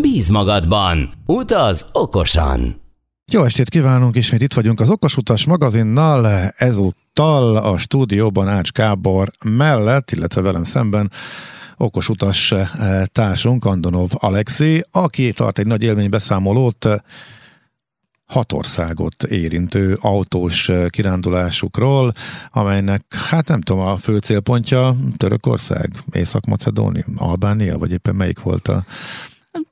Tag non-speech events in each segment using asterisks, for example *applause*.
Bíz magadban, utaz okosan! Jó estét kívánunk, ismét itt vagyunk az Okos Utas magazinnal, ezúttal a stúdióban Ács Kábor mellett, illetve velem szemben okos utas eh, társunk, Andonov Alexi, aki tart egy nagy élménybeszámolót eh, hat országot érintő autós eh, kirándulásukról, amelynek, hát nem tudom, a fő célpontja Törökország, Észak-Macedónia, Albánia, vagy éppen melyik volt a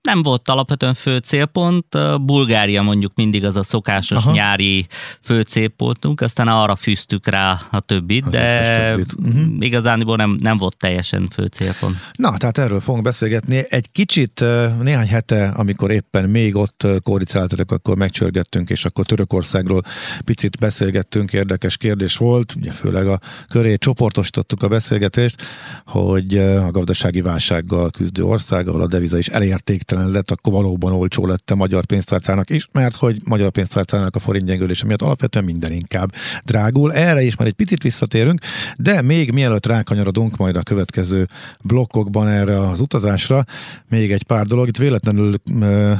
nem volt alapvetően fő célpont, Bulgária mondjuk mindig az a szokásos Aha. nyári fő célpontunk, aztán arra fűztük rá a többit, az de többit. Uh-huh. igazániból nem, nem volt teljesen fő célpont. Na, tehát erről fogunk beszélgetni. Egy kicsit néhány hete, amikor éppen még ott kóricáltatok, akkor megcsörgettünk, és akkor Törökországról picit beszélgettünk, érdekes kérdés volt, ugye főleg a köré csoportosítottuk a beszélgetést, hogy a gazdasági válsággal küzdő ország, ahol a deviza is elérték értéktelen lett, akkor valóban olcsó lett a magyar pénztárcának is, mert hogy magyar pénztárcának a forint gyengülése miatt alapvetően minden inkább drágul. Erre is már egy picit visszatérünk, de még mielőtt rákanyarodunk majd a következő blokkokban erre az utazásra, még egy pár dolog. Itt véletlenül ö,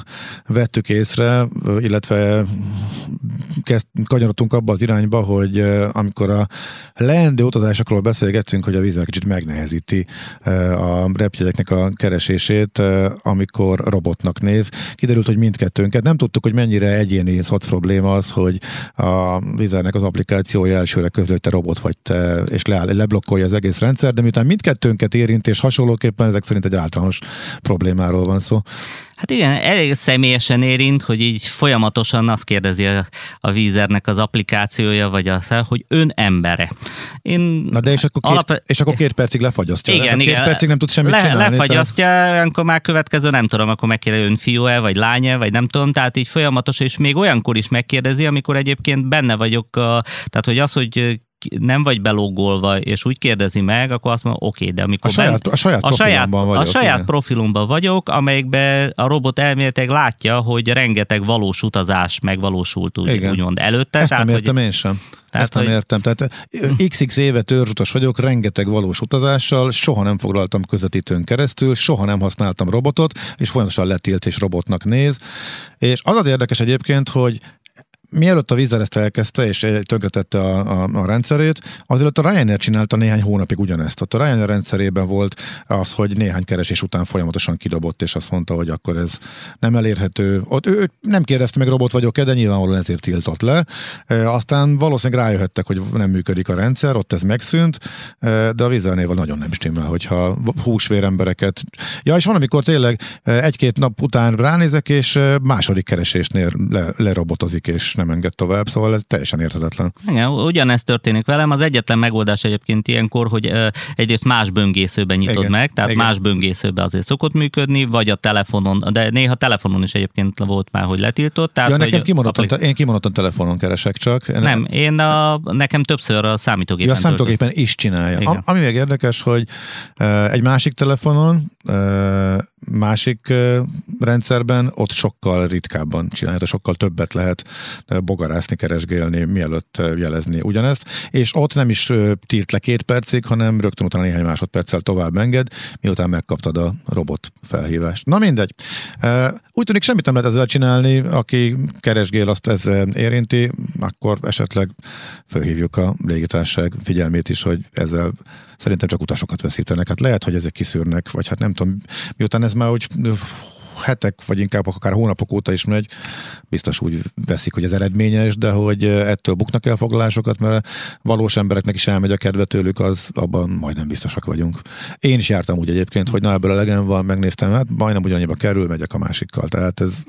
vettük észre, illetve kezd, kanyarodtunk abba az irányba, hogy ö, amikor a leendő utazásokról beszélgettünk, hogy a vízzel kicsit megnehezíti ö, a repjegyeknek a keresését, amikor amikor robotnak néz. Kiderült, hogy mindkettőnket. Nem tudtuk, hogy mennyire egyéni szoc probléma az, hogy a vizernek az applikációja elsőre hogy te robot vagy te, és le, leblokkolja az egész rendszer, de miután mindkettőnket érint, és hasonlóképpen ezek szerint egy általános problémáról van szó. Hát igen, elég személyesen érint, hogy így folyamatosan azt kérdezi a, a vízernek az applikációja, vagy a hogy ön embere. Én Na de és akkor, két, alap... és akkor két percig lefagyasztja. Igen, le? igen. Két percig nem tud semmit le, csinálni. Lefagyasztja, tehát... akkor már következő nem tudom, akkor megkérdezi ön fiú-e, vagy lánya, vagy nem tudom, tehát így folyamatos, és még olyankor is megkérdezi, amikor egyébként benne vagyok, a, tehát hogy az, hogy nem vagy belógolva, és úgy kérdezi meg, akkor azt mondja, oké, okay, de amikor... A saját, bent, a saját a saját, vagyok. A saját igen. profilumban vagyok, amelyikben a robot elméletileg látja, hogy rengeteg valós utazás megvalósult úgy, igen. úgymond előtte. Ezt tehát, nem értem hogy, én sem. Tehát, Ezt nem hogy... értem. Tehát XX éve törzsutas vagyok, rengeteg valós utazással, soha nem foglaltam közvetítőn keresztül, soha nem használtam robotot, és folyamatosan letilt és robotnak néz. És az az érdekes egyébként, hogy mielőtt a vízzel ezt elkezdte, és tönkretette a, a, a rendszerét, azért a Ryanair csinálta néhány hónapig ugyanezt. Ott a Ryanair rendszerében volt az, hogy néhány keresés után folyamatosan kidobott, és azt mondta, hogy akkor ez nem elérhető. Ott ő, ő nem kérdezte meg, robot vagyok-e, de nyilvánvalóan ezért tiltott le. E, aztán valószínűleg rájöhettek, hogy nem működik a rendszer, ott ez megszűnt, e, de a vízzelnél nagyon nem stimmel, hogyha húsvér embereket. Ja, és van, amikor tényleg egy-két nap után ránézek, és második keresésnél le, lerobotozik, és nem nem enged tovább, szóval ez teljesen érthetetlen. Igen, ugyanezt történik velem. Az egyetlen megoldás egyébként ilyenkor, hogy egyrészt más böngészőben nyitod Igen. meg, tehát Igen. más böngészőben azért szokott működni, vagy a telefonon, de néha telefonon is egyébként volt már, hogy letiltott. Tehát, ja, nekem kimondottan, aplik- én kimondottan telefonon keresek csak. Nem, én a, nekem többször a számítógépen. Ja, a számítógépen is csinálja. Igen. Ami még érdekes, hogy egy másik telefonon másik rendszerben ott sokkal ritkábban csinálja, sokkal többet lehet bogarászni, keresgélni, mielőtt jelezni ugyanezt, és ott nem is tírt le két percig, hanem rögtön utána néhány másodperccel tovább enged, miután megkaptad a robot felhívást. Na mindegy. Úgy tűnik semmit nem lehet ezzel csinálni, aki keresgél, azt ez érinti, akkor esetleg felhívjuk a légitársaság figyelmét is, hogy ezzel szerintem csak utasokat veszítenek. Hát lehet, hogy ezek kiszűrnek, vagy hát nem tudom, miután ez már úgy hetek, vagy inkább akár hónapok óta is megy, biztos úgy veszik, hogy ez eredményes, de hogy ettől buknak el foglalásokat, mert valós embereknek is elmegy a kedve tőlük, az abban majdnem biztosak vagyunk. Én is jártam úgy egyébként, hogy na ebből a legem van, megnéztem, hát majdnem ugyanannyiba kerül, megyek a másikkal. Tehát ez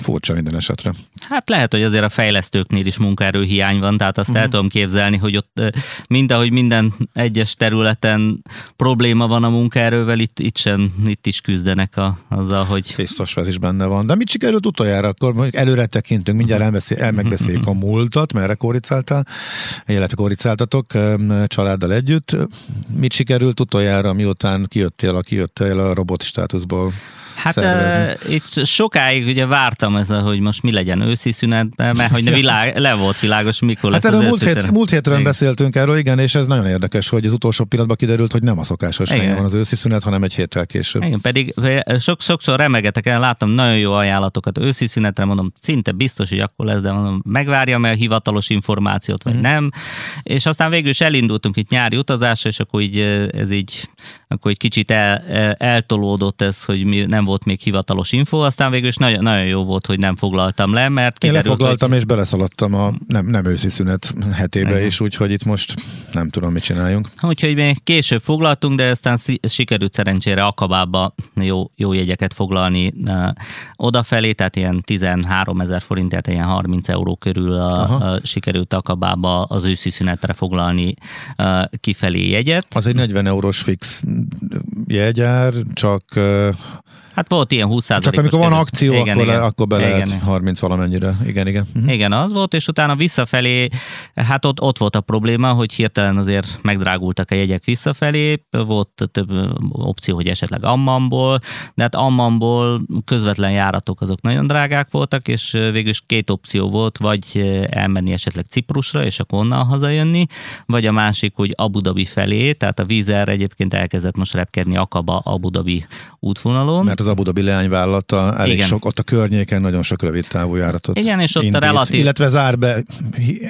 Furcsa minden esetre. Hát lehet, hogy azért a fejlesztőknél is munkaerőhiány van, tehát azt uh-huh. el tudom képzelni, hogy ott mind ahogy minden egyes területen probléma van a munkaerővel, itt, itt sem, itt is küzdenek a, azzal, hogy... Biztos ez is benne van. De mit sikerült utoljára? Akkor előre tekintünk, mindjárt elbeszél, el megbeszéljük a múltat, merre kóricáltál, illetve kóricáltatok családdal együtt. Mit sikerült utoljára, miután kijöttél a, kijöttél a robot státuszból? Hát uh, itt sokáig ugye vártam ez, hogy most mi legyen őszi szünetben, mert hogy világ, *laughs* le volt világos, mikor hát lesz erről múlt, hét, múlt héten igen. beszéltünk erről, igen, és ez nagyon érdekes, hogy az utolsó pillanatban kiderült, hogy nem a szokásos helyen van az őszi szünet, hanem egy héttel később. Igen, pedig sok, sokszor remegetek el, láttam nagyon jó ajánlatokat őszi szünetre, mondom, szinte biztos, hogy akkor lesz, de mondom, megvárjam el hivatalos információt, vagy mm. nem. És aztán végül is elindultunk itt nyári utazásra, és akkor így ez így, akkor egy kicsit el, eltolódott ez, hogy mi nem volt még hivatalos info, aztán végül is nagyon, nagyon jó volt, hogy nem foglaltam le, mert kiderült, Én lefoglaltam hogy... és beleszaladtam a nem, nem őszi szünet hetébe Igen. is, úgyhogy itt most nem tudom, mit csináljunk. Úgyhogy még később foglaltunk, de aztán sikerült szerencsére Akabába jó, jó jegyeket foglalni uh, odafelé, tehát ilyen 13 ezer forint, tehát ilyen 30 euró körül a, a, sikerült Akabába az őszi szünetre foglalni uh, kifelé jegyet. Az egy 40 eurós fix jegyár, csak uh, Hát volt ilyen 20 Csak amikor van akció, igen, akkor, igen, le, akkor be igen, lehet igen. 30 valamennyire. Igen, igen. Uh-huh. Igen, az volt, és utána visszafelé, hát ott, ott volt a probléma, hogy hirtelen azért megdrágultak a jegyek visszafelé, volt több opció, hogy esetleg Ammamból, de hát Ammamból közvetlen járatok azok nagyon drágák voltak, és végül is két opció volt, vagy elmenni esetleg Ciprusra, és akkor onnan hazajönni, vagy a másik, hogy Abu Dhabi felé, tehát a vízer egyébként elkezdett most repkedni Akaba Abu Dhabi útvonalon. Mert az Abu Dhabi leányvállalata elég Igen. sok, ott a környéken nagyon sok rövid távú járatot Igen, és ott indít, a relatív... Illetve zár be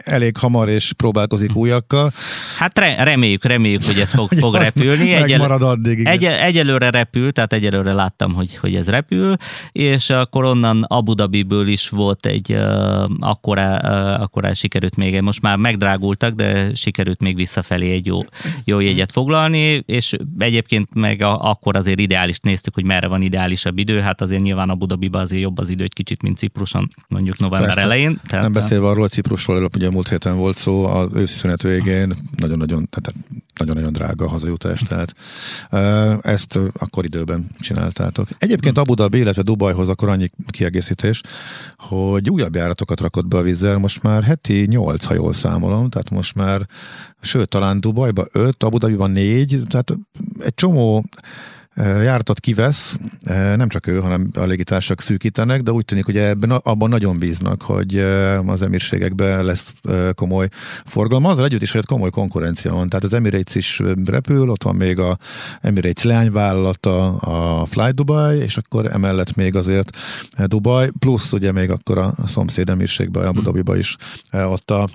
elég hamar és próbálkozik újakkal. Hát re, reméljük, reméljük, hogy ez fog, fog repülni. Egyel, addig, igen. egy, egyelőre repül, tehát egyelőre láttam, hogy, hogy ez repül, és akkor onnan Abu Dhabiből is volt egy, uh, akkora, uh, akkora sikerült még, most már megdrágultak, de sikerült még visszafelé egy jó, jó jegyet foglalni, és egyébként meg a, akkor azért ideális néztük, hogy merre van ideálisabb idő, hát azért nyilván a Budabiba azért jobb az idő egy kicsit, mint Cipruson, mondjuk november Persze. elején. Tehát nem beszélve arról, hogy Ciprusról, ugye múlt héten volt szó, az őszi szünet végén nagyon-nagyon, tehát nagyon-nagyon drága a hazajutás, tehát ezt akkor időben csináltátok. Egyébként Abu Dhabi, illetve Dubajhoz akkor annyi kiegészítés, hogy újabb járatokat rakott be a vízzel, most már heti nyolc, ha jól számolom, tehát most már, sőt, talán Dubajba öt, Abu Dhabiban négy, tehát egy csomó járatot kivesz, nem csak ő, hanem a légitársak szűkítenek, de úgy tűnik, hogy ebben abban nagyon bíznak, hogy az emírségekben lesz komoly forgalom. Azzal együtt is, hogy komoly konkurencia van. Tehát az Emirates is repül, ott van még a Emirates leányvállalata, a Fly Dubai, és akkor emellett még azért Dubai, plusz ugye még akkor a szomszéd emírségben, Abu Dhabiba is ott a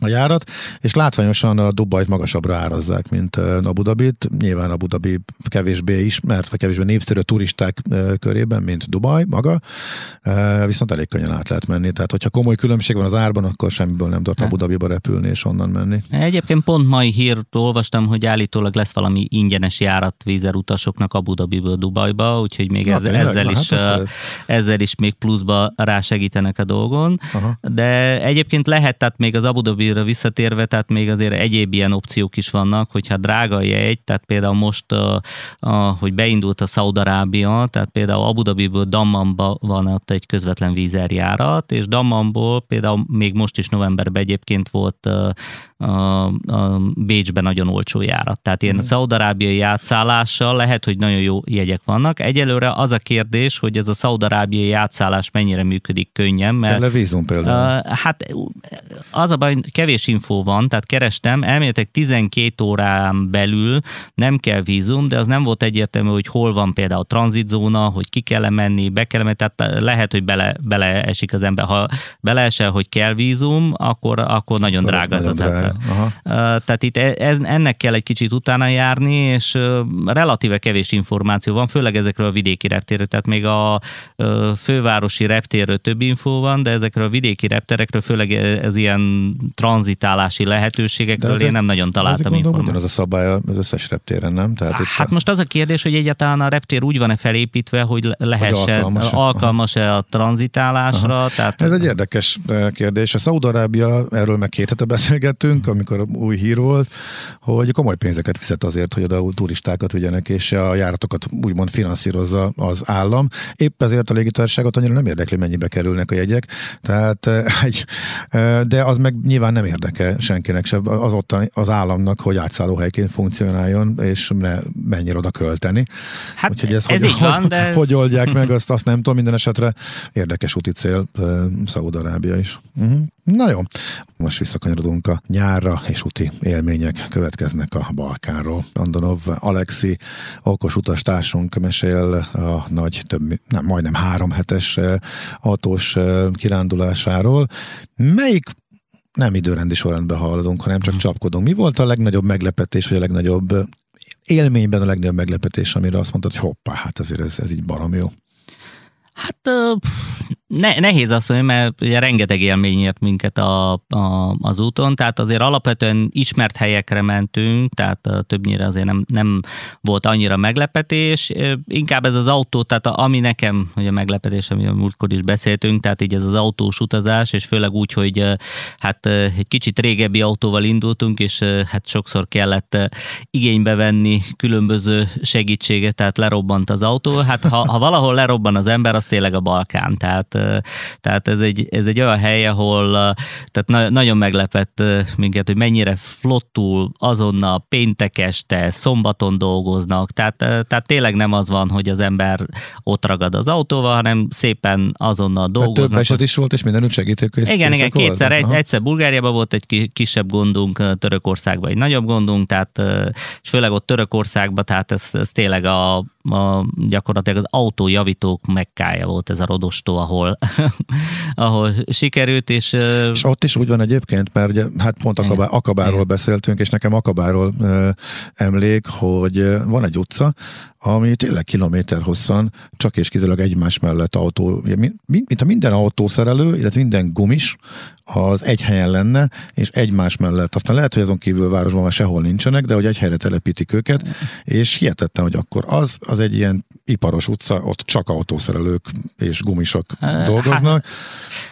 a járat, és látványosan a Dubajt magasabbra árazzák, mint Abu Dhabit. Nyilván Abu Dhabi kevésbé ismert, vagy kevésbé népszerű a turisták körében, mint Dubaj maga, viszont elég könnyen át lehet menni. Tehát, hogyha komoly különbség van az árban, akkor semmiből nem tudott Abu Dhabiba repülni és onnan menni. Egyébként pont mai hírt olvastam, hogy állítólag lesz valami ingyenes járat vízerutasoknak Abu Dhabiből Dubajba, úgyhogy még ez, tényleg? ezzel, is, hát, ezzel is még pluszba rásegítenek a dolgon. Aha. De egyébként lehet, tehát még az Abu Dhabi Brasilra visszatérve, tehát még azért egyéb ilyen opciók is vannak, hogyha drága a jegy, tehát például most, a, a, hogy beindult a Szaudarábia, tehát például Abu Dhabiből Dammamba van ott egy közvetlen vízerjárat, és Dammamból például még most is novemberben egyébként volt a, a Bécsben nagyon olcsó járat. Tehát ilyen mm. szaudarábiai játszállással lehet, hogy nagyon jó jegyek vannak. Egyelőre az a kérdés, hogy ez a szaudarábiai játszállás mennyire működik könnyen, mert... Kell vízum például? Uh, hát az a baj, kevés info van, tehát kerestem, elméletek 12 órán belül nem kell vízum, de az nem volt egyértelmű, hogy hol van például tranzitzóna, hogy ki kell menni, be kell menni, tehát lehet, hogy bele, beleesik az ember. Ha beleesel, hogy kell vízum, akkor, akkor nagyon akkor drága az az Aha. Tehát itt e, ennek kell egy kicsit utána járni, és relatíve kevés információ van, főleg ezekről a vidéki reptérről, tehát még a fővárosi reptérről több infó van, de ezekről a vidéki repterekről, főleg ez ilyen tranzitálási lehetőségekről De én nem nagyon találtam információt. az a szabály az összes reptéren, nem? Tehát hát itt most az a kérdés, hogy egyáltalán a reptér úgy van-e felépítve, hogy lehessen, alkalmas-e, alkalmas-e a tranzitálásra. Aha. Tehát... Ez egy érdekes kérdés. A Szaudarábia, erről meg két hete beszélgettünk, amikor új hír volt, hogy komoly pénzeket fizet azért, hogy oda turistákat vigyenek, és a járatokat úgymond finanszírozza az állam. Épp ezért a légitársaságot annyira nem érdekli, mennyibe kerülnek a jegyek. Tehát egy, de az meg nyilván nem érdekel senkinek se az ottani, az államnak, hogy átszállóhelyként funkcionáljon, és ne mennyire oda költeni. Hát Úgyhogy ez, ez hogy, így van, de... hogy oldják meg, azt, azt nem tudom, minden esetre érdekes úti cél Szaúd-Arábia is. Uh-huh. Na jó, most visszakanyarodunk a nyárra, és úti élmények következnek a Balkánról. Andonov Alexi, okos utastársunk mesél a nagy, több, nem, majdnem három hetes autós kirándulásáról. Melyik nem időrendi sorrendben haladunk, hanem csak hmm. csapkodunk. Mi volt a legnagyobb meglepetés, vagy a legnagyobb élményben a legnagyobb meglepetés, amire azt mondtad, hogy hoppá, hát azért ez, ez így barom jó. Hát ne, nehéz azt mondani, mert ugye rengeteg élmény ért minket a, a, az úton, tehát azért alapvetően ismert helyekre mentünk, tehát többnyire azért nem, nem volt annyira meglepetés, inkább ez az autó, tehát ami nekem hogy a meglepetés, ami a múltkor is beszéltünk, tehát így ez az autós utazás, és főleg úgy, hogy hát egy kicsit régebbi autóval indultunk, és hát sokszor kellett igénybe venni különböző segítséget, tehát lerobbant az autó, hát ha, ha valahol lerobban az ember, az tényleg a Balkán, tehát tehát ez egy, ez egy olyan hely, ahol tehát na, nagyon meglepett minket, hogy mennyire flottul azonnal péntek este, szombaton dolgoznak, tehát, tehát tényleg nem az van, hogy az ember ott ragad az autóval, hanem szépen azonnal dolgoznak. Hát több eset is volt, és mindenütt segítők. Igen, igen, kétszer, egy, egyszer Bulgáriában volt egy kisebb gondunk, Törökországban egy nagyobb gondunk, tehát és főleg ott Törökországban, tehát ez, ez tényleg a, a, gyakorlatilag az autójavítók megkája volt ez a rodostó, ahol *laughs* ahol sikerült, és... És ott is úgy van egyébként, mert ugye, hát pont Akabá, Akabáról beszéltünk, és nekem Akabáról emlék, hogy van egy utca, ami tényleg kilométer hosszan, csak és kizárólag egymás mellett autó, mint, mint a minden autószerelő, illetve minden gumis, az egy helyen lenne, és egymás mellett. Aztán lehet, hogy azon kívül városban már sehol nincsenek, de hogy egy helyre telepítik őket, és hihetetlen, hogy akkor az, az egy ilyen iparos utca, ott csak autószerelők és gumisok dolgoznak. Hát,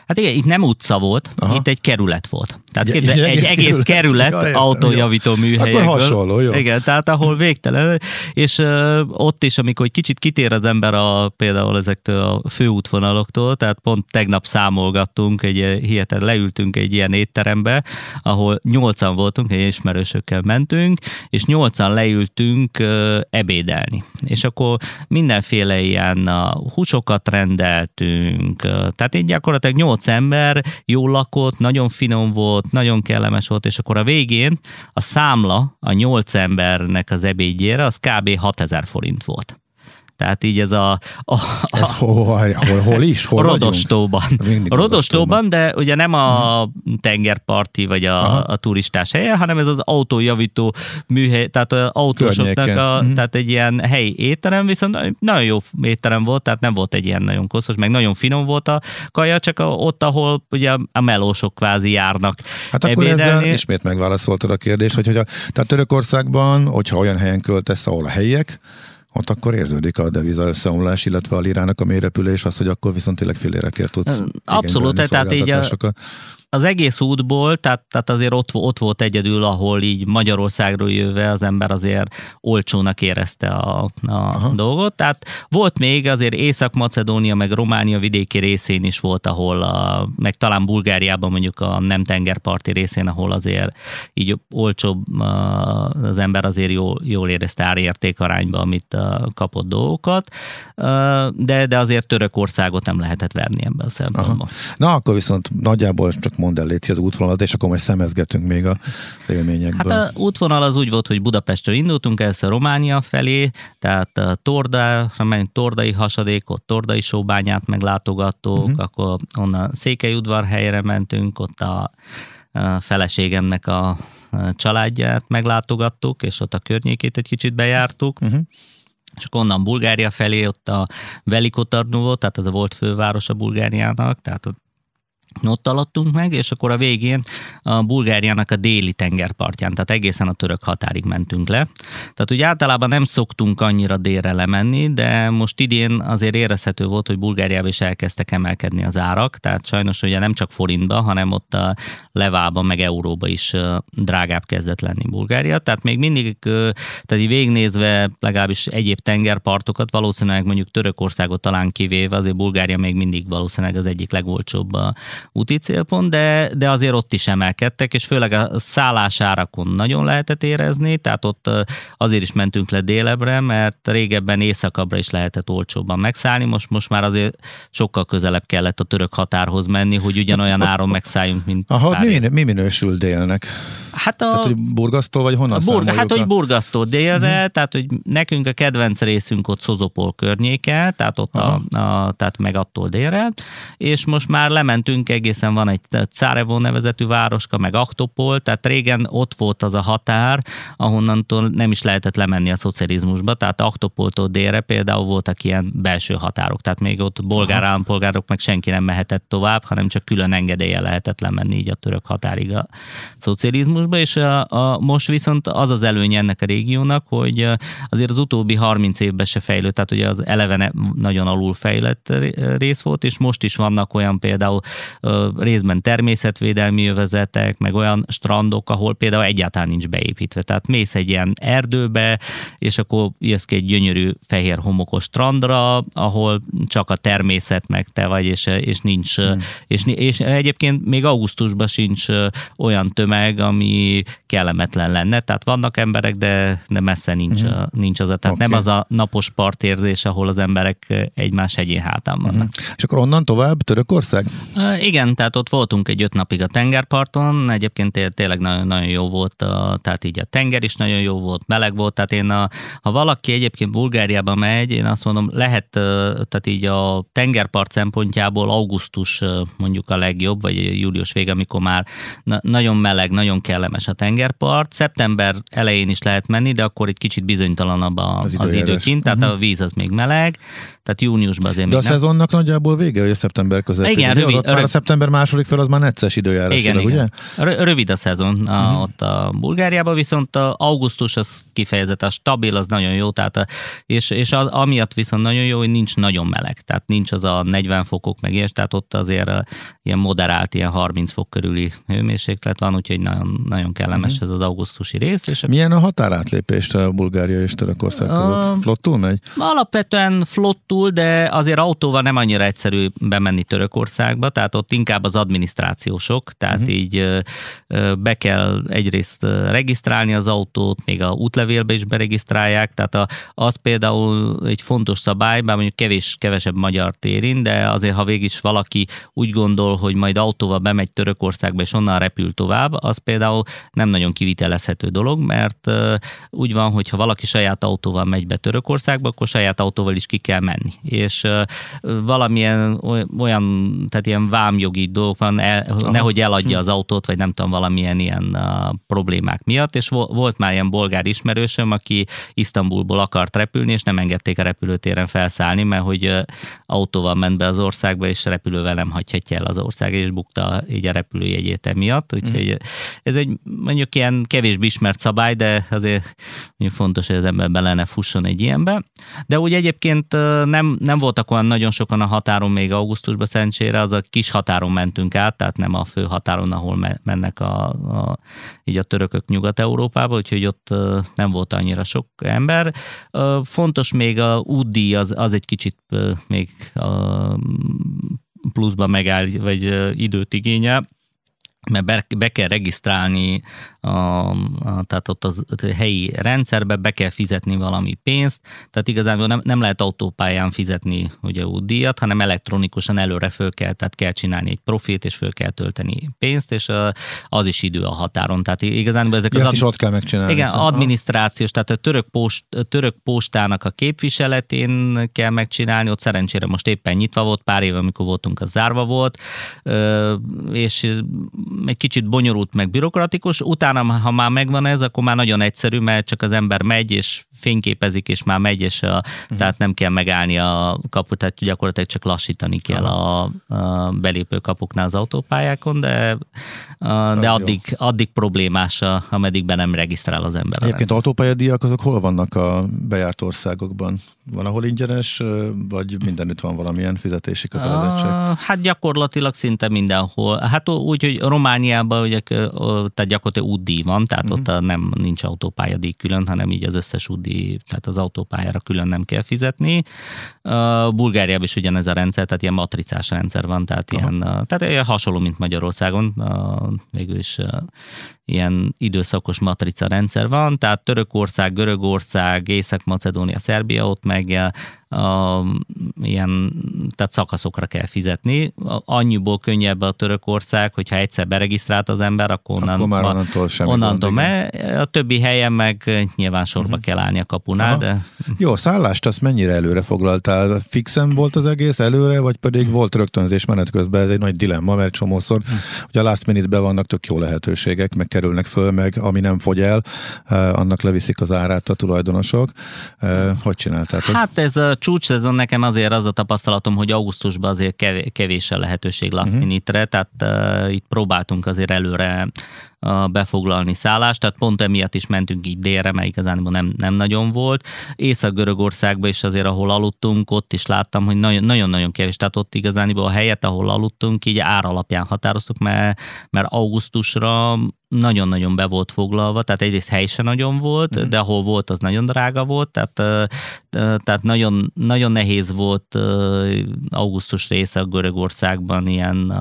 hát igen, itt nem utca volt, Aha. itt egy kerület volt. Tehát egy, egy, egy egész kerület, kerület autójavító műhelyekből. Akkor hasonló, jó. Igen, tehát ahol végtelen, és uh, ott is, amikor egy kicsit kitér az ember a, például ezektől a főútvonaloktól, tehát pont tegnap számolgattunk, egy hihetetlen leültünk egy ilyen étterembe, ahol nyolcan voltunk, egy ismerősökkel mentünk, és nyolcan leültünk uh, ebédelni. És akkor mindenféle ilyen húsokat rendeltünk, tehát így gyakorlatilag nyolc ember, jól lakott, nagyon finom volt, nagyon kellemes volt, és akkor a végén a számla a nyolc embernek az ebédjére az kb. 6000 forint volt. Tehát így ez a... a, a ez hol, hol, hol is? Hol Rodostóban. Rodostóban, de ugye nem a mhm. tengerparti vagy a, a turistás helye, hanem ez az autójavító műhely, tehát az autósoknak a, uh-huh. tehát egy ilyen helyi étterem, viszont nagyon jó étterem volt, tehát nem volt egy ilyen nagyon koszos, meg nagyon finom volt a kaja, csak a, ott, ahol ugye a melósok kvázi járnak Hát akkor ebédelni. ezzel ismét megválaszoltad a kérdést, hogy, hogy a, tehát Törökországban, hogyha olyan helyen költesz, ahol a helyiek, ott akkor érződik a deviza összeomlás, illetve a lirának a mélyrepülés, az, hogy akkor viszont tényleg félérekért tudsz Abszolút, tehát így a, az egész útból, tehát, tehát azért ott, ott volt egyedül, ahol így Magyarországról jöve az ember azért olcsónak érezte a, a dolgot. Tehát volt még azért Észak-Macedónia, meg Románia vidéki részén is volt, ahol, a, meg talán Bulgáriában mondjuk a nem tengerparti részén, ahol azért így olcsóbb az ember azért jól, jól érezte árérték arányba, amit kapott dolgokat, de, de azért Törökországot nem lehetett verni ebben a szempontból. Na akkor viszont nagyjából csak mondd el légy az útvonalat, és akkor majd szemezgetünk még a élményekből. Hát a útvonal az úgy volt, hogy Budapestről indultunk, először Románia felé, tehát a Torda, amely Tordai hasadék, ott Tordai sóbányát meglátogattuk, uh-huh. akkor onnan Székelyudvar helyre mentünk, ott a feleségemnek a családját meglátogattuk, és ott a környékét egy kicsit bejártuk. Uh-huh és akkor onnan Bulgária felé, ott a Velikotarnó volt, tehát ez a volt főváros a Bulgáriának, tehát ott ott alattunk meg, és akkor a végén a Bulgáriának a déli tengerpartján, tehát egészen a török határig mentünk le. Tehát úgy általában nem szoktunk annyira délre lemenni, de most idén azért érezhető volt, hogy Bulgáriában is elkezdtek emelkedni az árak, tehát sajnos ugye nem csak forintba, hanem ott a levában, meg euróba is drágább kezdett lenni Bulgária. Tehát még mindig, tehát így végignézve legalábbis egyéb tengerpartokat, valószínűleg mondjuk Törökországot talán kivéve, azért Bulgária még mindig valószínűleg az egyik legolcsóbb úti célpont, de, de azért ott is emelkedtek, és főleg a szállásárakon nagyon lehetett érezni, tehát ott azért is mentünk le délebre, mert régebben északabbra is lehetett olcsóbban megszállni, most, most már azért sokkal közelebb kellett a török határhoz menni, hogy ugyanolyan áron megszálljunk, mint Aha, mi, mi minősül délnek? Hát a, tehát, hogy burgasztó, vagy honnan a burga, Hát, hogy burgasztó délre, uh-huh. tehát, hogy nekünk a kedvenc részünk ott Szozopol környéke, tehát ott a, a, tehát meg attól délre, és most már lementünk, egészen van egy Cárevo nevezetű városka, meg Aktopol, tehát régen ott volt az a határ, ahonnantól nem is lehetett lemenni a szocializmusba, tehát Aktopoltól délre például voltak ilyen belső határok, tehát még ott bolgár Aha. állampolgárok meg senki nem mehetett tovább, hanem csak külön engedélye lehetett lemenni így a török határig a szocializmus turizmusba, és a, a, most viszont az az előnye ennek a régiónak, hogy azért az utóbbi 30 évben se fejlődött, tehát ugye az eleve nagyon alul fejlett rész volt, és most is vannak olyan például részben természetvédelmi övezetek, meg olyan strandok, ahol például egyáltalán nincs beépítve. Tehát mész egy ilyen erdőbe, és akkor jössz ki egy gyönyörű fehér homokos strandra, ahol csak a természet meg te vagy, és, és nincs, hmm. és, és egyébként még augusztusban sincs olyan tömeg, ami kellemetlen lenne. Tehát vannak emberek, de, de messze nincs, uh-huh. nincs az a, tehát okay. nem az a napos partérzés, ahol az emberek egymás hegyén hátán vannak. Uh-huh. És akkor onnan tovább Törökország? Uh, igen, tehát ott voltunk egy öt napig a tengerparton, egyébként tényleg nagyon, nagyon jó volt, a, tehát így a tenger is nagyon jó volt, meleg volt, tehát én a, ha valaki egyébként Bulgáriába megy, én azt mondom, lehet, tehát így a tengerpart szempontjából augusztus mondjuk a legjobb, vagy július vége, amikor már na, nagyon meleg, nagyon kellemes kellemes a tengerpart. Szeptember elején is lehet menni, de akkor egy kicsit bizonytalanabb a, az, az időkint, tehát uh-huh. a víz az még meleg, tehát júniusban azért De a nem. szezonnak nagyjából vége, hogy a szeptember közepén. Igen, rövid, rövid, már a szeptember második fel az már necces időjárás, igen, igen. ugye? Rövid a szezon a, uh-huh. ott a Bulgáriában, viszont a augusztus az kifejezetten stabil, az nagyon jó, tehát a, és, és az, amiatt viszont nagyon jó, hogy nincs nagyon meleg, tehát nincs az a 40 fokok meg és tehát ott azért ilyen moderált, ilyen 30 fok körüli hőmérséklet van, úgyhogy nagyon, nagyon kellemes uh-huh. ez az augusztusi rész. És Milyen a határátlépést a Bulgária és Törökország között? Uh, flottul megy? Alapvetően flottul, de azért autóval nem annyira egyszerű bemenni Törökországba, tehát ott inkább az adminisztrációsok, tehát uh-huh. így be kell egyrészt regisztrálni az autót, még a útlevélbe is beregisztrálják, tehát a, az például egy fontos szabály, bár mondjuk kevés, kevesebb magyar térint, de azért, ha végig is valaki úgy gondol, hogy majd autóval bemegy Törökországba, és onnan repül tovább, az például nem nagyon kivitelezhető dolog, mert úgy van, hogy ha valaki saját autóval megy be Törökországba, akkor saját autóval is ki kell menni. És valamilyen olyan, tehát ilyen vámjogi dolog van, el, nehogy eladja az autót, vagy nem tudom, valamilyen ilyen problémák miatt, és volt már ilyen bolgár ismerősöm, aki Isztambulból akart repülni, és nem engedték a repülőtéren felszállni, mert hogy autóval ment be az országba, és repülővel nem hagyhatja el az ország, és bukta így a repülőjegyét emiatt, úgyhogy ez egy mondjuk ilyen kevésbé ismert szabály, de azért mondjuk fontos, hogy az ember bele fusson egy ilyenbe. De úgy egyébként nem, nem voltak olyan nagyon sokan a határon még augusztusban szerencsére, az a kis határon mentünk át, tehát nem a fő határon, ahol mennek a, a, így a törökök Nyugat-Európába, úgyhogy ott nem volt annyira sok ember. Fontos még a útdíj, az, az egy kicsit még pluszban megáll, vagy időt igényel mert be, be kell regisztrálni, a, a, tehát ott az a helyi rendszerbe be kell fizetni valami pénzt, tehát igazából nem, nem lehet autópályán fizetni ugye útdíjat, hanem elektronikusan előre föl kell, tehát kell csinálni egy profilt, és föl kell tölteni pénzt, és az is idő a határon. Tehát igazából ezek ja, az... Ad... is ott kell megcsinálni. Igen, szóval. adminisztrációs, tehát a török, post, a török postának a képviseletén kell megcsinálni, ott szerencsére most éppen nyitva volt, pár éve, amikor voltunk, az zárva volt, és egy kicsit bonyolult, meg bürokratikus, utána hanem ha már megvan ez, akkor már nagyon egyszerű, mert csak az ember megy, és fényképezik, és már megy, és a, uh-huh. tehát nem kell megállni a kaput, tehát gyakorlatilag csak lassítani kell a, a belépő kapuknál az autópályákon, de, a, de addig, addig problémás, ameddig be nem regisztrál az ember. Egyébként autópályadíjak azok hol vannak a bejárt országokban? Van, ahol ingyenes, vagy mindenütt van valamilyen fizetési kötelezettség? Hát gyakorlatilag szinte mindenhol. Hát úgy, hogy Romániában ugye, tehát gyakorlatilag útdíj van, tehát uh-huh. ott nem nincs autópályadíj külön, hanem így az összes útdíj tehát az autópályára külön nem kell fizetni. Bulgáriában is ugyanez a rendszer, tehát ilyen matricás rendszer van, tehát, ilyen, tehát ilyen hasonló, mint Magyarországon, végül is ilyen időszakos matrica rendszer van, tehát Törökország, Görögország, Észak-Macedónia, Szerbia, ott meg a, ilyen, tehát szakaszokra kell fizetni. Annyiból könnyebb a Törökország, hogyha egyszer beregisztrált az ember, akkor, onnan, akkor már onnantól semmi onnantól me, A többi helyen meg nyilván sorba uh-huh. kell állni a kapunál. De... Jó, szállást azt mennyire előre foglaltál? Fixen volt az egész előre, vagy pedig volt rögtönzés menet közben? Ez egy nagy dilemma, mert csomószor uh-huh. ugye a last minute-ben vannak tök jó lehetőségek, meg kerülnek föl, meg ami nem fogy el, annak leviszik az árát a tulajdonosok. Hogy csináltátok? Hát ez a csúcs szezon nekem azért az a tapasztalatom, hogy augusztusban azért kevés a lehetőség last uh-huh. minute-re, tehát uh, itt próbáltunk azért előre befoglalni szállást, tehát pont emiatt is mentünk így délre, mert igazán nem, nem nagyon volt. Észak-Görögországban is azért, ahol aludtunk, ott is láttam, hogy nagyon-nagyon kevés, tehát ott igazán a helyet, ahol aludtunk, így ár alapján határoztuk, mert, mert augusztusra nagyon-nagyon be volt foglalva, tehát egyrészt hely se nagyon volt, mm. de ahol volt, az nagyon drága volt, tehát, tehát nagyon, nagyon nehéz volt augusztus része a Görögországban ilyen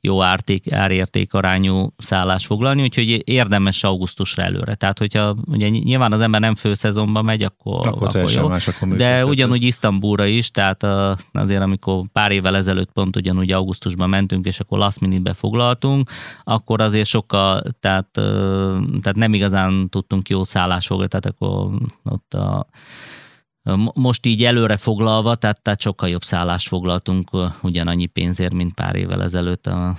jó árték, árérték arányú szállás foglalni, úgyhogy érdemes augusztusra előre. Tehát, hogyha ugye nyilván az ember nem főszezonban megy, akkor, akkor, akkor jó. Más, akkor De ugyanúgy Isztambulra is, tehát azért amikor pár évvel ezelőtt pont ugyanúgy augusztusban mentünk, és akkor last minute foglaltunk, akkor azért sokkal, tehát, tehát nem igazán tudtunk jó szállásfoglalni, tehát akkor ott a most így előre foglalva, tehát, tehát sokkal jobb szállást foglaltunk ugyanannyi pénzért, mint pár évvel ezelőtt, a,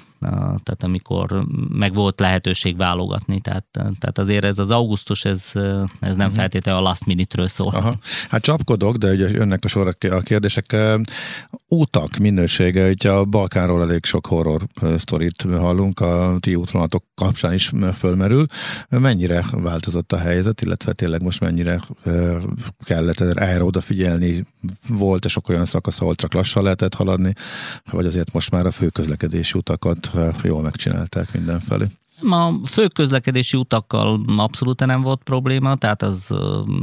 tehát amikor meg volt lehetőség válogatni. Tehát, tehát azért ez az augusztus, ez, ez nem uh-huh. feltétlenül a last minute-ről szól. Aha. Hát csapkodok, de ugye jönnek a sorok a kérdések. Útak minősége, ugye a Balkánról elég sok horror sztorit hallunk, a ti útvonalatok kapcsán is fölmerül. Mennyire változott a helyzet, illetve tényleg most mennyire kellett erre odafigyelni, volt-e sok olyan szakasz, ahol csak lassan lehetett haladni, vagy azért most már a főközlekedési utakat jól megcsinálták mindenfelé? A főközlekedési utakkal abszolút nem volt probléma, tehát az,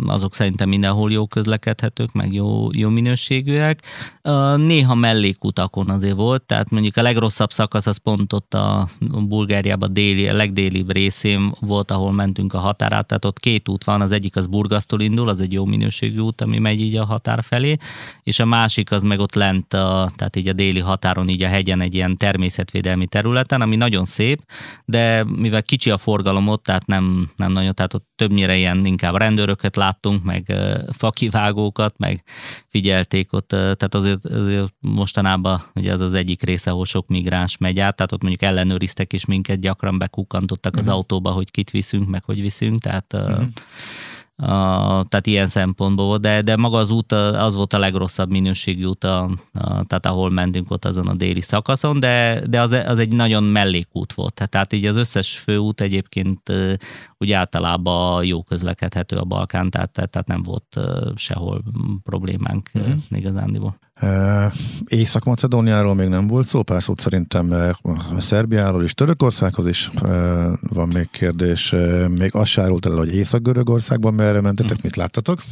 azok szerintem mindenhol jó közlekedhetők, meg jó, jó minőségűek. Néha mellékutakon azért volt, tehát mondjuk a legrosszabb szakasz az pont ott a Bulgáriában déli, a legdélibb részén volt, ahol mentünk a határát, tehát ott két út van, az egyik az Burgasztól indul, az egy jó minőségű út, ami megy így a határ felé, és a másik az meg ott lent, a, tehát így a déli határon, így a hegyen egy ilyen természetvédelmi területen, ami nagyon szép, de mivel kicsi a forgalom ott, tehát nem, nem nagyon, tehát ott többnyire ilyen inkább rendőröket láttunk, meg fakivágókat, meg figyelték ott, tehát azért, azért mostanában ugye az az egyik része, ahol sok migráns megy át, tehát ott mondjuk ellenőriztek is minket, gyakran bekukantottak uh-huh. az mhm. autóba, hogy kit viszünk, meg hogy viszünk, tehát uh-huh a, tehát ilyen szempontból volt, de, de maga az út az volt a legrosszabb minőségű út, a, a, tehát ahol mentünk ott azon a déli szakaszon, de, de az, az egy nagyon mellékút volt. Tehát így az összes főút egyébként úgy általában jó közlekedhető a Balkán, tehát, tehát nem volt sehol problémánk uh-huh. igazándiból. Észak-Macedóniáról még nem volt szó, pár szót szerintem Szerbiáról és Törökországhoz is van még kérdés. Még azt sárult el, hogy Észak-Görögországban merre mentetek, uh-huh. mit láttatok?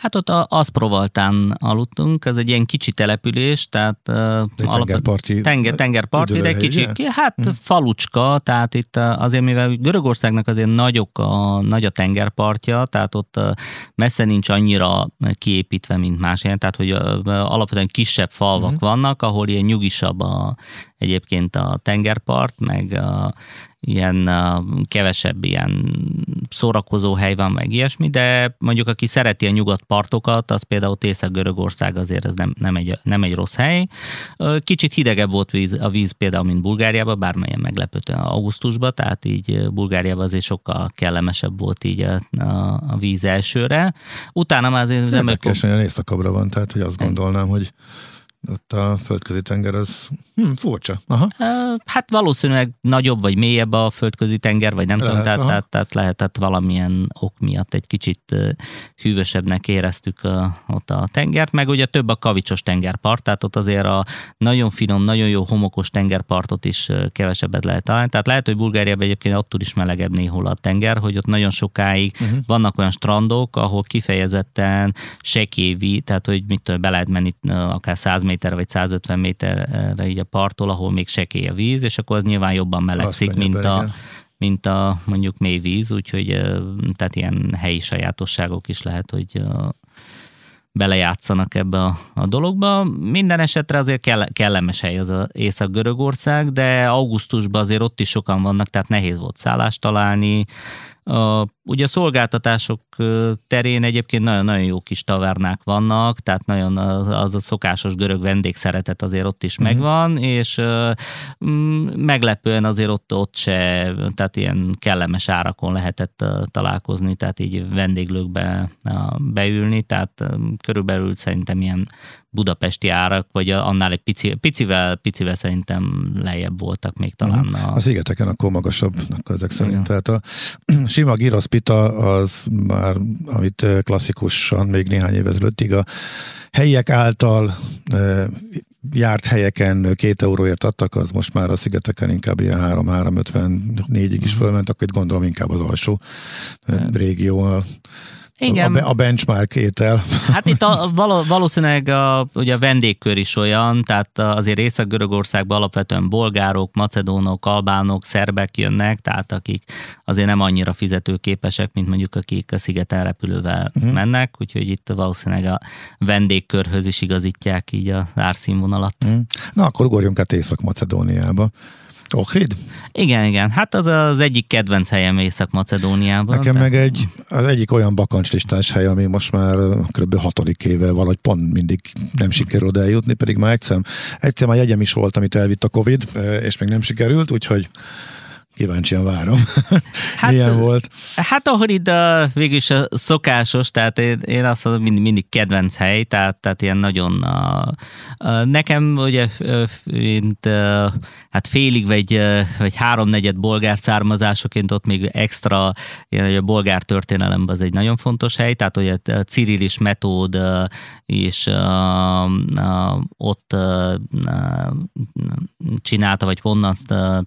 Hát ott a Aszprovaltán aludtunk, ez egy ilyen kicsi település, tehát de tengerparti, tenger, tengerparti, de kicsi, ki, hát hmm. falucska, tehát itt azért, mivel Görögországnak azért nagyok a, nagy a tengerpartja, tehát ott messze nincs annyira kiépítve, mint más ilyen, tehát hogy alapvetően kisebb falvak hmm. vannak, ahol ilyen nyugisabb a egyébként a tengerpart, meg a, ilyen uh, kevesebb ilyen szórakozó hely van, meg ilyesmi, de mondjuk aki szereti a nyugat partokat, az például Észak-Görögország azért ez nem, nem, egy, nem egy rossz hely. Kicsit hidegebb volt víz, a víz például, mint Bulgáriában, bármelyen meglepően augusztusban, tehát így Bulgáriában azért sokkal kellemesebb volt így a, a, a víz elsőre. Utána már azért... Érdekes, hogy északabbra van, tehát hogy azt gondolnám, hogy ott a földközi tenger az hm, furcsa. Aha. Hát valószínűleg nagyobb vagy mélyebb a földközi tenger, vagy nem lehet, tudom, tehát, tehát, tehát lehetett valamilyen ok miatt egy kicsit hűvösebbnek éreztük a, ott a tengert, meg ugye több a kavicsos tengerpart, tehát ott azért a nagyon finom, nagyon jó homokos tengerpartot is kevesebbet lehet találni. Tehát lehet, hogy Bulgáriában egyébként attól is melegebb néhol a tenger, hogy ott nagyon sokáig uh-huh. vannak olyan strandok, ahol kifejezetten sekévi, tehát hogy mit tudom, be lehet menni akár 100 méter vagy 150 méterre így a parttól, ahol még sekély a víz, és akkor az nyilván jobban melegszik, mint a, mint a mondjuk mély víz, úgyhogy tehát ilyen helyi sajátosságok is lehet, hogy belejátszanak ebbe a, a dologba. Minden esetre azért kell, kellemes hely az a Észak-Görögország, de augusztusban azért ott is sokan vannak, tehát nehéz volt szállást találni, a, ugye a szolgáltatások terén egyébként nagyon-nagyon jó kis tavernák vannak, tehát nagyon az a szokásos görög vendégszeretet azért ott is uh-huh. megvan, és mm, meglepően azért ott, ott se, tehát ilyen kellemes árakon lehetett találkozni, tehát így vendéglőkbe beülni, tehát körülbelül szerintem ilyen budapesti árak, vagy annál egy pici, picivel, picivel szerintem lejjebb voltak még talán. Uh-huh. A, a szigeteken akkor magasabbnak ezek szerint. Igen. Tehát a *clears throat* sima gyrosz pita az már, amit klasszikusan még néhány év ezelőttig a helyiek által járt helyeken két euróért adtak, az most már a szigeteken inkább ilyen 3-354-ig is mhm. fölment, akkor itt gondolom inkább az alsó régió igen. A, a benchmark étel. *laughs* Hát itt a, valószínűleg a, ugye a vendégkör is olyan, tehát azért Észak-Görögországban alapvetően bolgárok, macedónok, albánok, szerbek jönnek, tehát akik azért nem annyira fizetőképesek, mint mondjuk akik a szigeten repülővel uh-huh. mennek, úgyhogy itt valószínűleg a vendégkörhöz is igazítják így a árszínvonalat. Uh-huh. Na akkor ugorjunk át Észak-Macedóniába. Ohrid? Igen, igen. Hát az az egyik kedvenc helyem Észak-Macedóniában. Nekem tehát... meg egy, az egyik olyan bakancslistás hely, ami most már kb. hatodik éve valahogy pont mindig nem sikerül oda eljutni, pedig már egyszer, egyszer már jegyem is volt, amit elvitt a Covid, és még nem sikerült, úgyhogy kíváncsian várom. *laughs* Hát, Milyen volt? Hát ahol itt a, végülis a szokásos, tehát én, én azt mondom, mindig, mindig kedvenc hely, tehát, tehát ilyen nagyon a, a, nekem ugye mint hát félig vagy, vagy háromnegyed bolgár származásoként ott még extra, ilyen, a bolgár történelemben az egy nagyon fontos hely, tehát hogy a Cirilis metód és a, a, ott a, csinálta, vagy honnan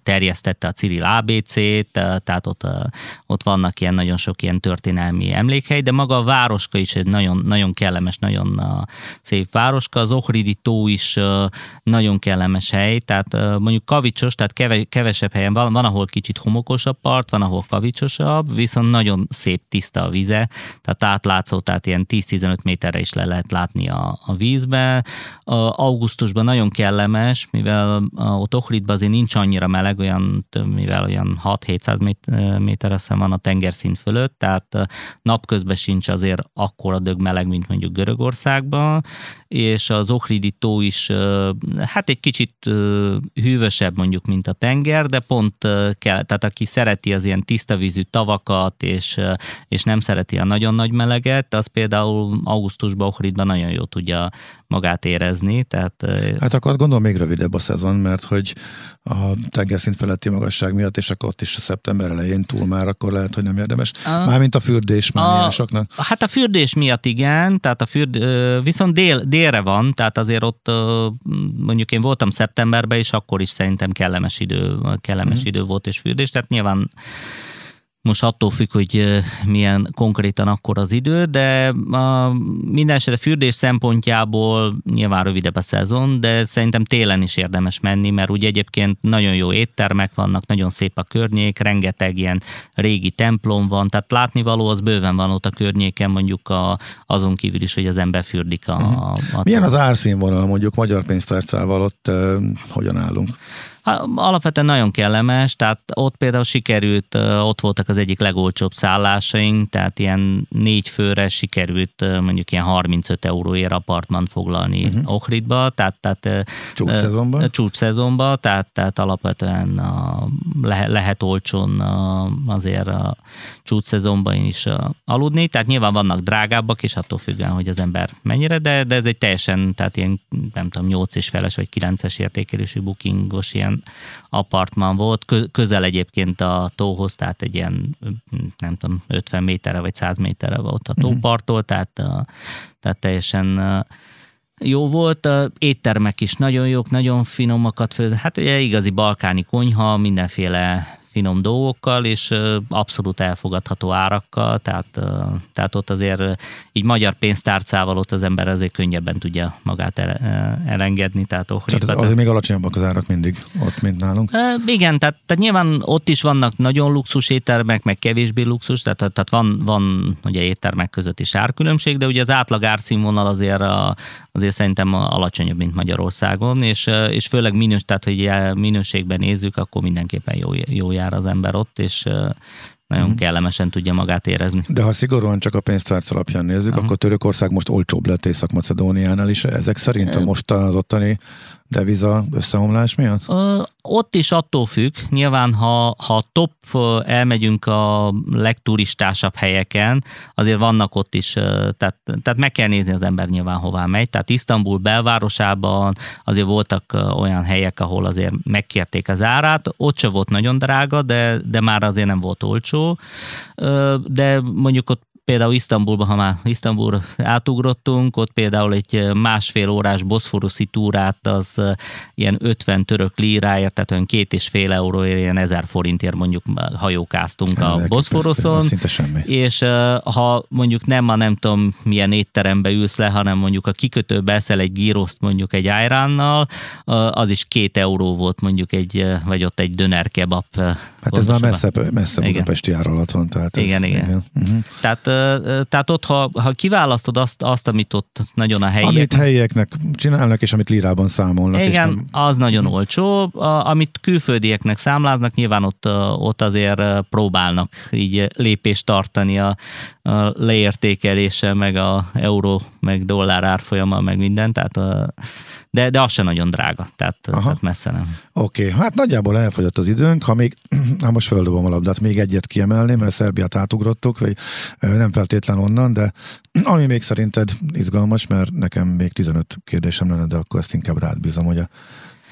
terjesztette a Ciril ABC-t, tehát ott, ott vannak ilyen nagyon sok ilyen történelmi emlékhely, de maga a városka is egy nagyon, nagyon kellemes, nagyon szép városka, az Ohridi tó is nagyon kellemes hely, tehát mondjuk kavicsos, tehát kevesebb helyen van, van, ahol kicsit homokosabb part, van, ahol kavicsosabb, viszont nagyon szép, tiszta a vize, tehát átlátszó, tehát ilyen 10-15 méterre is le lehet látni a, a vízbe. A augusztusban nagyon kellemes, mivel ott Ohridban azért nincs annyira meleg, olyan, mivel olyan 6-700 méter van a tengerszint fölött, tehát napközben sincs azért akkora dög meleg, mint mondjuk Görögországban, és az Ohridi tó is hát egy kicsit hűvösebb mondjuk, mint a tenger, de pont kell, tehát aki szereti az ilyen tiszta vízű tavakat, és, és nem szereti a nagyon nagy meleget, az például augusztusban Ohridban nagyon jó tudja magát érezni. Tehát, hát akkor gondolom még rövidebb a szezon, mert hogy a tengerszint feletti magasság miatt, és akkor ott is a szeptember elején túl már, akkor lehet, hogy nem érdemes. A, Mármint a fürdés mániásoknak. Hát a fürdés miatt igen, tehát a fürd, viszont dél, délre van, tehát azért ott mondjuk én voltam szeptemberben, és akkor is szerintem kellemes idő, kellemes mm. idő volt és fürdés, tehát nyilván most attól függ, hogy milyen konkrétan akkor az idő, de a minden esetre fürdés szempontjából nyilván rövidebb a szezon, de szerintem télen is érdemes menni, mert ugye egyébként nagyon jó éttermek vannak, nagyon szép a környék, rengeteg ilyen régi templom van, tehát látnivaló az bőven van ott a környéken, mondjuk a, azon kívül is, hogy az ember fürdik a... Uh-huh. a Milyen az árszínvonal mondjuk magyar pénztárcával ott uh, hogyan állunk? Alapvetően nagyon kellemes, tehát ott például sikerült, ott voltak az egyik legolcsóbb szállásaink, tehát ilyen négy főre sikerült mondjuk ilyen 35 euróért apartman foglalni uh-huh. Ohridba, tehát, tehát csúcs szezonban, tehát, tehát alapvetően a, le, lehet olcsón a, azért a csúcs szezonban is aludni, tehát nyilván vannak drágábbak, és attól függően, hogy az ember mennyire, de, de ez egy teljesen, tehát ilyen nem tudom, 8 és feles vagy 9-es értékelésű bookingos ilyen apartman volt, közel egyébként a tóhoz, tehát egy ilyen, nem tudom, 50 méterre vagy 100 méterre volt a mhm. tóparttól, tehát, tehát teljesen jó volt, éttermek is nagyon jók, nagyon finomakat, hát ugye igazi balkáni konyha, mindenféle finom dolgokkal, és abszolút elfogadható árakkal, tehát, tehát ott azért így magyar pénztárcával ott az ember azért könnyebben tudja magát elengedni. Tehát, tehát azért még alacsonyabbak az árak mindig ott, mint nálunk. Igen, tehát, tehát nyilván ott is vannak nagyon luxus éttermek, meg kevésbé luxus, tehát, tehát van, van ugye éttermek között is árkülönbség, de ugye az átlag árszínvonal azért, a, azért szerintem alacsonyabb, mint Magyarországon, és, és főleg minős, tehát hogy minőségben nézzük, akkor mindenképpen jó, jó jár jár az ember ott, és nagyon uh-huh. kellemesen tudja magát érezni. De ha szigorúan csak a pénztárc alapján nézzük, uh-huh. akkor Törökország most olcsóbb lett Észak-Macedóniánál is. Ezek szerint a most az ottani deviza összeomlás miatt? Ö, ott is attól függ. Nyilván, ha, ha top elmegyünk a legturistásabb helyeken, azért vannak ott is, tehát, tehát meg kell nézni az ember nyilván hová megy. Tehát Isztambul belvárosában azért voltak olyan helyek, ahol azért megkérték az árát. Ott se volt nagyon drága, de, de már azért nem volt olcsó. De mondjuk ott például Isztambulban, ha már Isztambulra átugrottunk, ott például egy másfél órás boszforuszi túrát az ilyen 50 török líráért, tehát olyan két és fél euróért, ilyen ezer forintért mondjuk hajókáztunk a Boszforuszon. Szinte semmi. És ha mondjuk nem a nem tudom milyen étterembe ülsz le, hanem mondjuk a kikötőbe eszel egy gíroszt mondjuk egy ájránnal, az is két euró volt mondjuk egy, vagy ott egy döner kebab. Hát ez már messze, messze Budapesti ár alatt van. Tehát igen, ez, igen. igen. Uh-huh. Tehát tehát ott, ha, ha kiválasztod azt, azt, amit ott nagyon a helyiek... Amit helyieknek csinálnak, és amit lírában számolnak. Igen, nem... az nagyon olcsó. Amit külföldieknek számláznak, nyilván ott, ott azért próbálnak így lépést tartani a, a leértékelése, meg a euró, meg dollár árfolyama, meg minden, tehát a, de, de az se nagyon drága, tehát, tehát messze nem. Oké, okay. hát nagyjából elfogyott az időnk, ha még, *clears throat* hát most földobom a labdát, még egyet kiemelni, mert Szerbiát átugrottuk, vagy nem feltétlen onnan, de *clears throat* ami még szerinted izgalmas, mert nekem még 15 kérdésem lenne, de akkor ezt inkább rád bízom, hogy a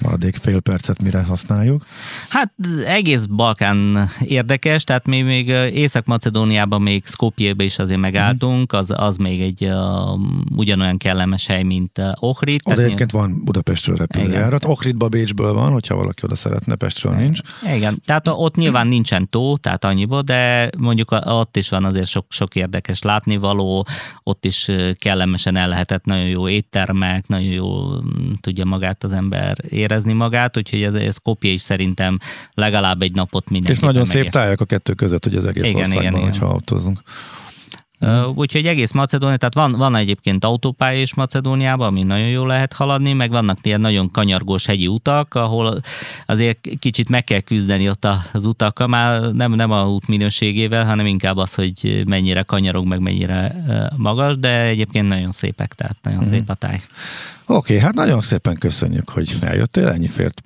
maradék fél percet mire használjuk? Hát egész Balkán érdekes, tehát mi még Észak-Macedóniában még Skopjébe is azért megálltunk, az, az még egy uh, ugyanolyan kellemes hely, mint uh, Ohrid. Az egyébként nyilván... van Budapestről repülőjárat. Ohridba Bécsből van, hogyha valaki oda szeretne, Pestről nincs. Igen, tehát ott nyilván nincsen tó, tehát annyiból, de mondjuk ott is van azért sok, sok érdekes látnivaló, ott is kellemesen el lehetett nagyon jó éttermek, nagyon jó tudja magát az ember ér érezni magát, úgyhogy ez, ez kopja is szerintem legalább egy napot minden. És nagyon szép tájak a kettő között, hogy az egész igen, országban, igen, hogyha igen. autózunk. Uh, úgyhogy egész Macedónia, tehát van, van egyébként autópálya is Macedóniában, ami nagyon jól lehet haladni, meg vannak ilyen nagyon kanyargós hegyi utak, ahol azért kicsit meg kell küzdeni ott az utakkal, már nem, nem a út minőségével, hanem inkább az, hogy mennyire kanyarog, meg mennyire magas, de egyébként nagyon szépek, tehát nagyon uh-huh. szép a táj. Oké, okay, hát nagyon szépen köszönjük, hogy eljöttél, ennyi fért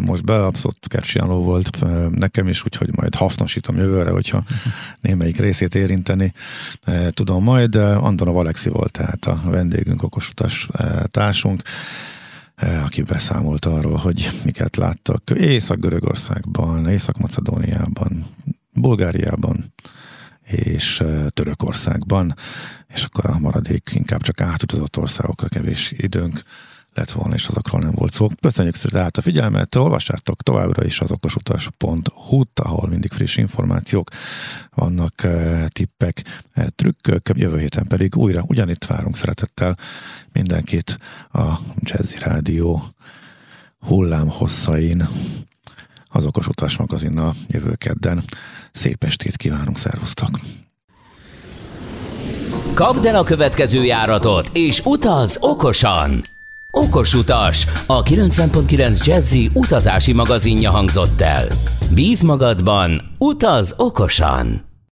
most bele, abszolút volt nekem is, úgyhogy majd hasznosítom jövőre, hogyha némelyik részét érinteni tudom majd. Antonov Alexi volt tehát a vendégünk, okosutas társunk aki beszámolt arról, hogy miket láttak Észak-Görögországban, Észak-Macedóniában, Bulgáriában, és Törökországban, és akkor a maradék inkább csak átutazott országokra kevés időnk lett volna, és azokról nem volt szó. Köszönjük szépen át a figyelmet, olvassátok továbbra is az okosutas.hu-t, ahol mindig friss információk vannak, tippek, trükkök, jövő héten pedig újra ugyanitt várunk szeretettel mindenkit a Jazzy Rádió hullám hosszain az Okos Utas magazinnal jövő kedden. Szép estét kívánunk, szervusztok! Kapd el a következő járatot, és utaz okosan! Okos utas, a 90.9 Jazzy utazási magazinja hangzott el. Bíz magadban, utaz okosan!